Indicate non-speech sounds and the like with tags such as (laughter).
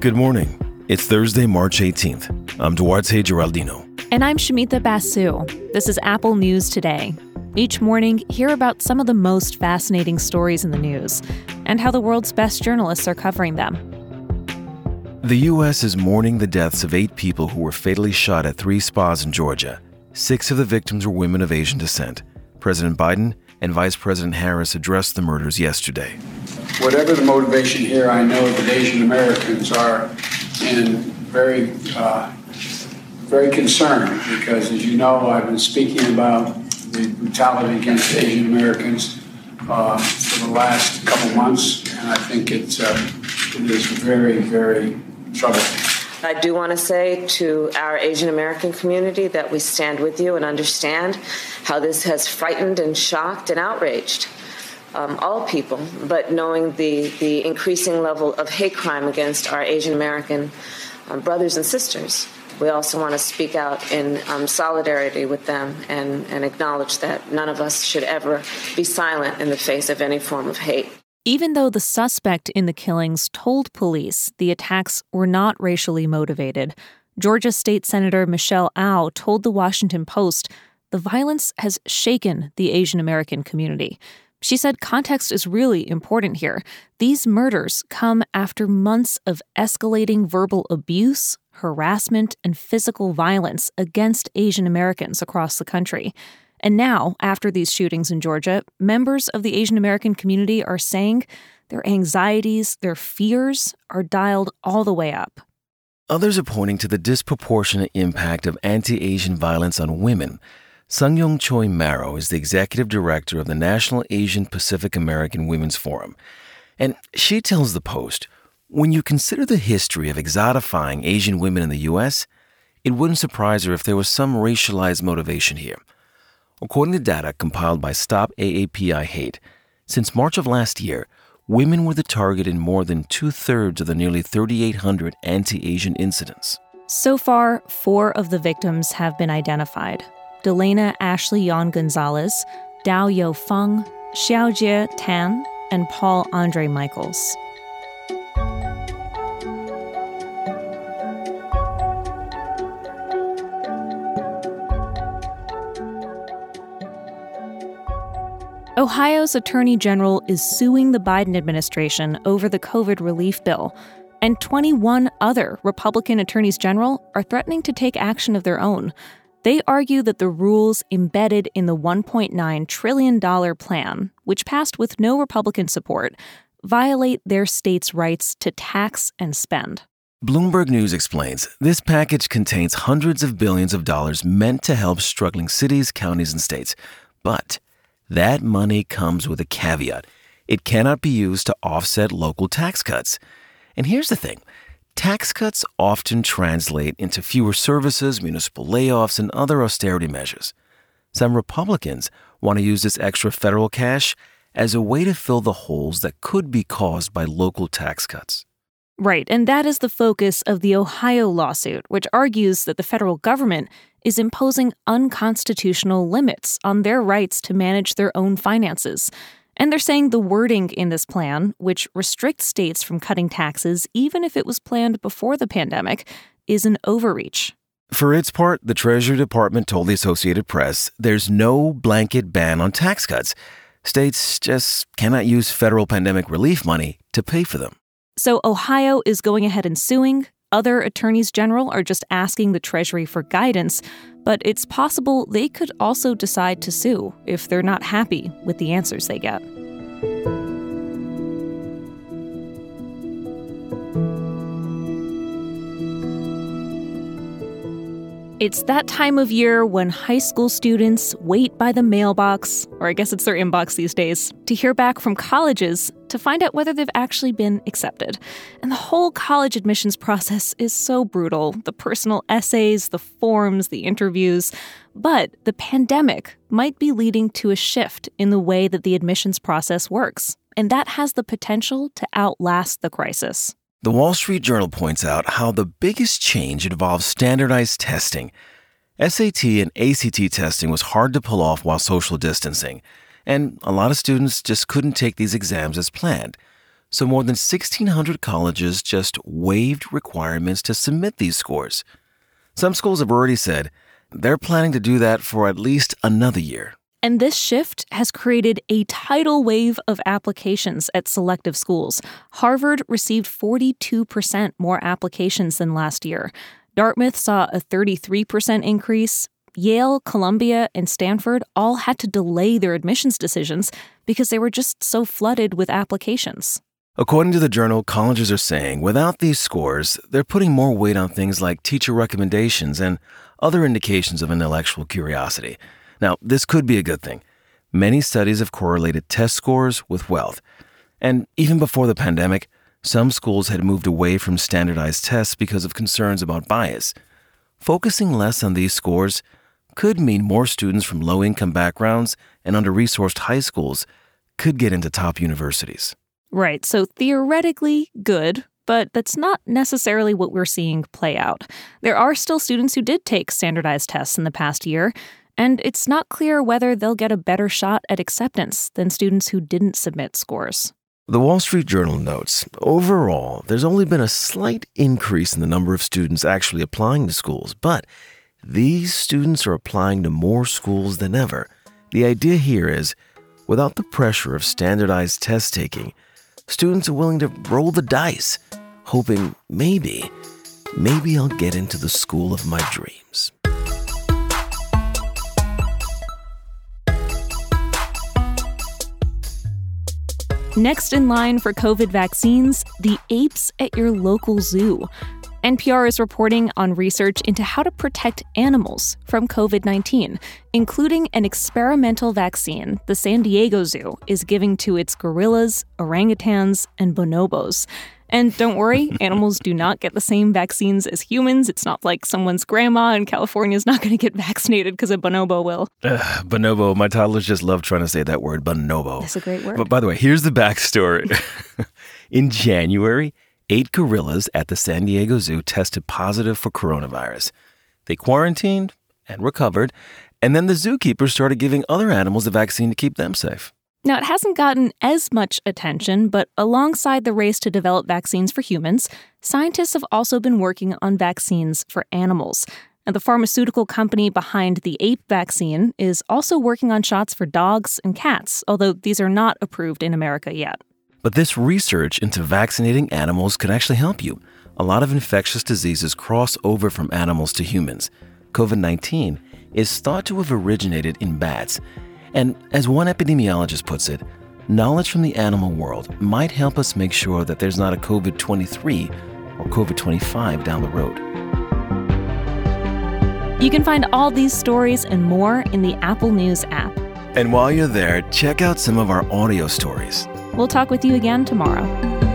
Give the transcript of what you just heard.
Good morning. It's Thursday, March 18th. I'm Duarte Geraldino. And I'm Shamita Basu. This is Apple News Today. Each morning, hear about some of the most fascinating stories in the news and how the world's best journalists are covering them. The U.S. is mourning the deaths of eight people who were fatally shot at three spas in Georgia. Six of the victims were women of Asian descent. President Biden and Vice President Harris addressed the murders yesterday. Whatever the motivation here, I know that Asian Americans are in very, uh, very concerned because, as you know, I've been speaking about the brutality against Asian Americans uh, for the last couple months, and I think it's uh, it is very, very troubling. I do want to say to our Asian American community that we stand with you and understand how this has frightened and shocked and outraged um, all people, but knowing the, the increasing level of hate crime against our Asian American um, brothers and sisters, we also want to speak out in um, solidarity with them and, and acknowledge that none of us should ever be silent in the face of any form of hate. Even though the suspect in the killings told police the attacks were not racially motivated, Georgia State Senator Michelle Au told the Washington Post the violence has shaken the Asian American community. She said context is really important here. These murders come after months of escalating verbal abuse, harassment, and physical violence against Asian Americans across the country. And now, after these shootings in Georgia, members of the Asian American community are saying their anxieties, their fears are dialed all the way up. Others are pointing to the disproportionate impact of anti Asian violence on women Sung Yeon Choimorrow is the executive director of the National Asian Pacific American Women's Forum. And she tells the Post when you consider the history of exotifying Asian women in the U.S., it wouldn't surprise her if there was some racialized motivation here. According to data compiled by Stop AAPI Hate, since March of last year, women were the target in more than two thirds of the nearly 3,800 anti Asian incidents. So far, four of the victims have been identified Delaina Ashley Yaun Gonzalez, Daoyou Feng, Xiaojie Tan, and Paul Andre Michels. Ohio's Attorney General is suing the Biden administration over the COVID relief bill, and 21 other Republican attorneys general are threatening to take action of their own. They argue that the rules embedded in the $1.9 trillion plan, which passed with no Republican support, violate their state's rights to tax and spend. Bloomberg News explains this package contains hundreds of billions of dollars meant to help struggling cities, counties, and states. But that money comes with a caveat it cannot be used to offset local tax cuts. And here's the thing Tax cuts often translate into fewer services, municipal layoffs, and other austerity measures. Some Republicans want to use this extra federal cash as a way to fill the holes that could be caused by local tax cuts. Right, and that is the focus of the Ohio lawsuit, which argues that the federal government is imposing unconstitutional limits on their rights to manage their own finances. And they're saying the wording in this plan, which restricts states from cutting taxes even if it was planned before the pandemic, is an overreach. For its part, the Treasury Department told the Associated Press there's no blanket ban on tax cuts. States just cannot use federal pandemic relief money to pay for them. So Ohio is going ahead and suing. Other attorneys general are just asking the Treasury for guidance but it's possible they could also decide to sue if they're not happy with the answers they get. It's that time of year when high school students wait by the mailbox, or I guess it's their inbox these days, to hear back from colleges to find out whether they've actually been accepted. And the whole college admissions process is so brutal the personal essays, the forms, the interviews. But the pandemic might be leading to a shift in the way that the admissions process works, and that has the potential to outlast the crisis. The Wall Street Journal points out how the biggest change involves standardized testing. SAT and ACT testing was hard to pull off while social distancing, and a lot of students just couldn't take these exams as planned. So more than 1,600 colleges just waived requirements to submit these scores. Some schools have already said they're planning to do that for at least another year. And this shift has created a tidal wave of applications at selective schools. Harvard received 42% more applications than last year. Dartmouth saw a 33% increase. Yale, Columbia, and Stanford all had to delay their admissions decisions because they were just so flooded with applications. According to the journal, colleges are saying without these scores, they're putting more weight on things like teacher recommendations and other indications of intellectual curiosity. Now, this could be a good thing. Many studies have correlated test scores with wealth. And even before the pandemic, some schools had moved away from standardized tests because of concerns about bias. Focusing less on these scores could mean more students from low income backgrounds and under resourced high schools could get into top universities. Right, so theoretically, good, but that's not necessarily what we're seeing play out. There are still students who did take standardized tests in the past year, and it's not clear whether they'll get a better shot at acceptance than students who didn't submit scores. The Wall Street Journal notes overall, there's only been a slight increase in the number of students actually applying to schools, but these students are applying to more schools than ever. The idea here is without the pressure of standardized test taking, students are willing to roll the dice, hoping maybe, maybe I'll get into the school of my dreams. Next in line for COVID vaccines, the apes at your local zoo. NPR is reporting on research into how to protect animals from COVID 19, including an experimental vaccine the San Diego Zoo is giving to its gorillas, orangutans, and bonobos. And don't worry, (laughs) animals do not get the same vaccines as humans. It's not like someone's grandma in California is not going to get (laughs) vaccinated because a bonobo will. Uh, bonobo. My toddlers just love trying to say that word, bonobo. That's a great word. But by the way, here's the backstory. (laughs) in January, eight gorillas at the San Diego Zoo tested positive for coronavirus. They quarantined and recovered, and then the zookeepers started giving other animals the vaccine to keep them safe. Now, it hasn't gotten as much attention, but alongside the race to develop vaccines for humans, scientists have also been working on vaccines for animals. And the pharmaceutical company behind the ape vaccine is also working on shots for dogs and cats, although these are not approved in America yet. But this research into vaccinating animals could actually help you. A lot of infectious diseases cross over from animals to humans. COVID 19 is thought to have originated in bats and as one epidemiologist puts it, knowledge from the animal world might help us make sure that there's not a COVID 23 or COVID 25 down the road. You can find all these stories and more in the Apple News app. And while you're there, check out some of our audio stories. We'll talk with you again tomorrow.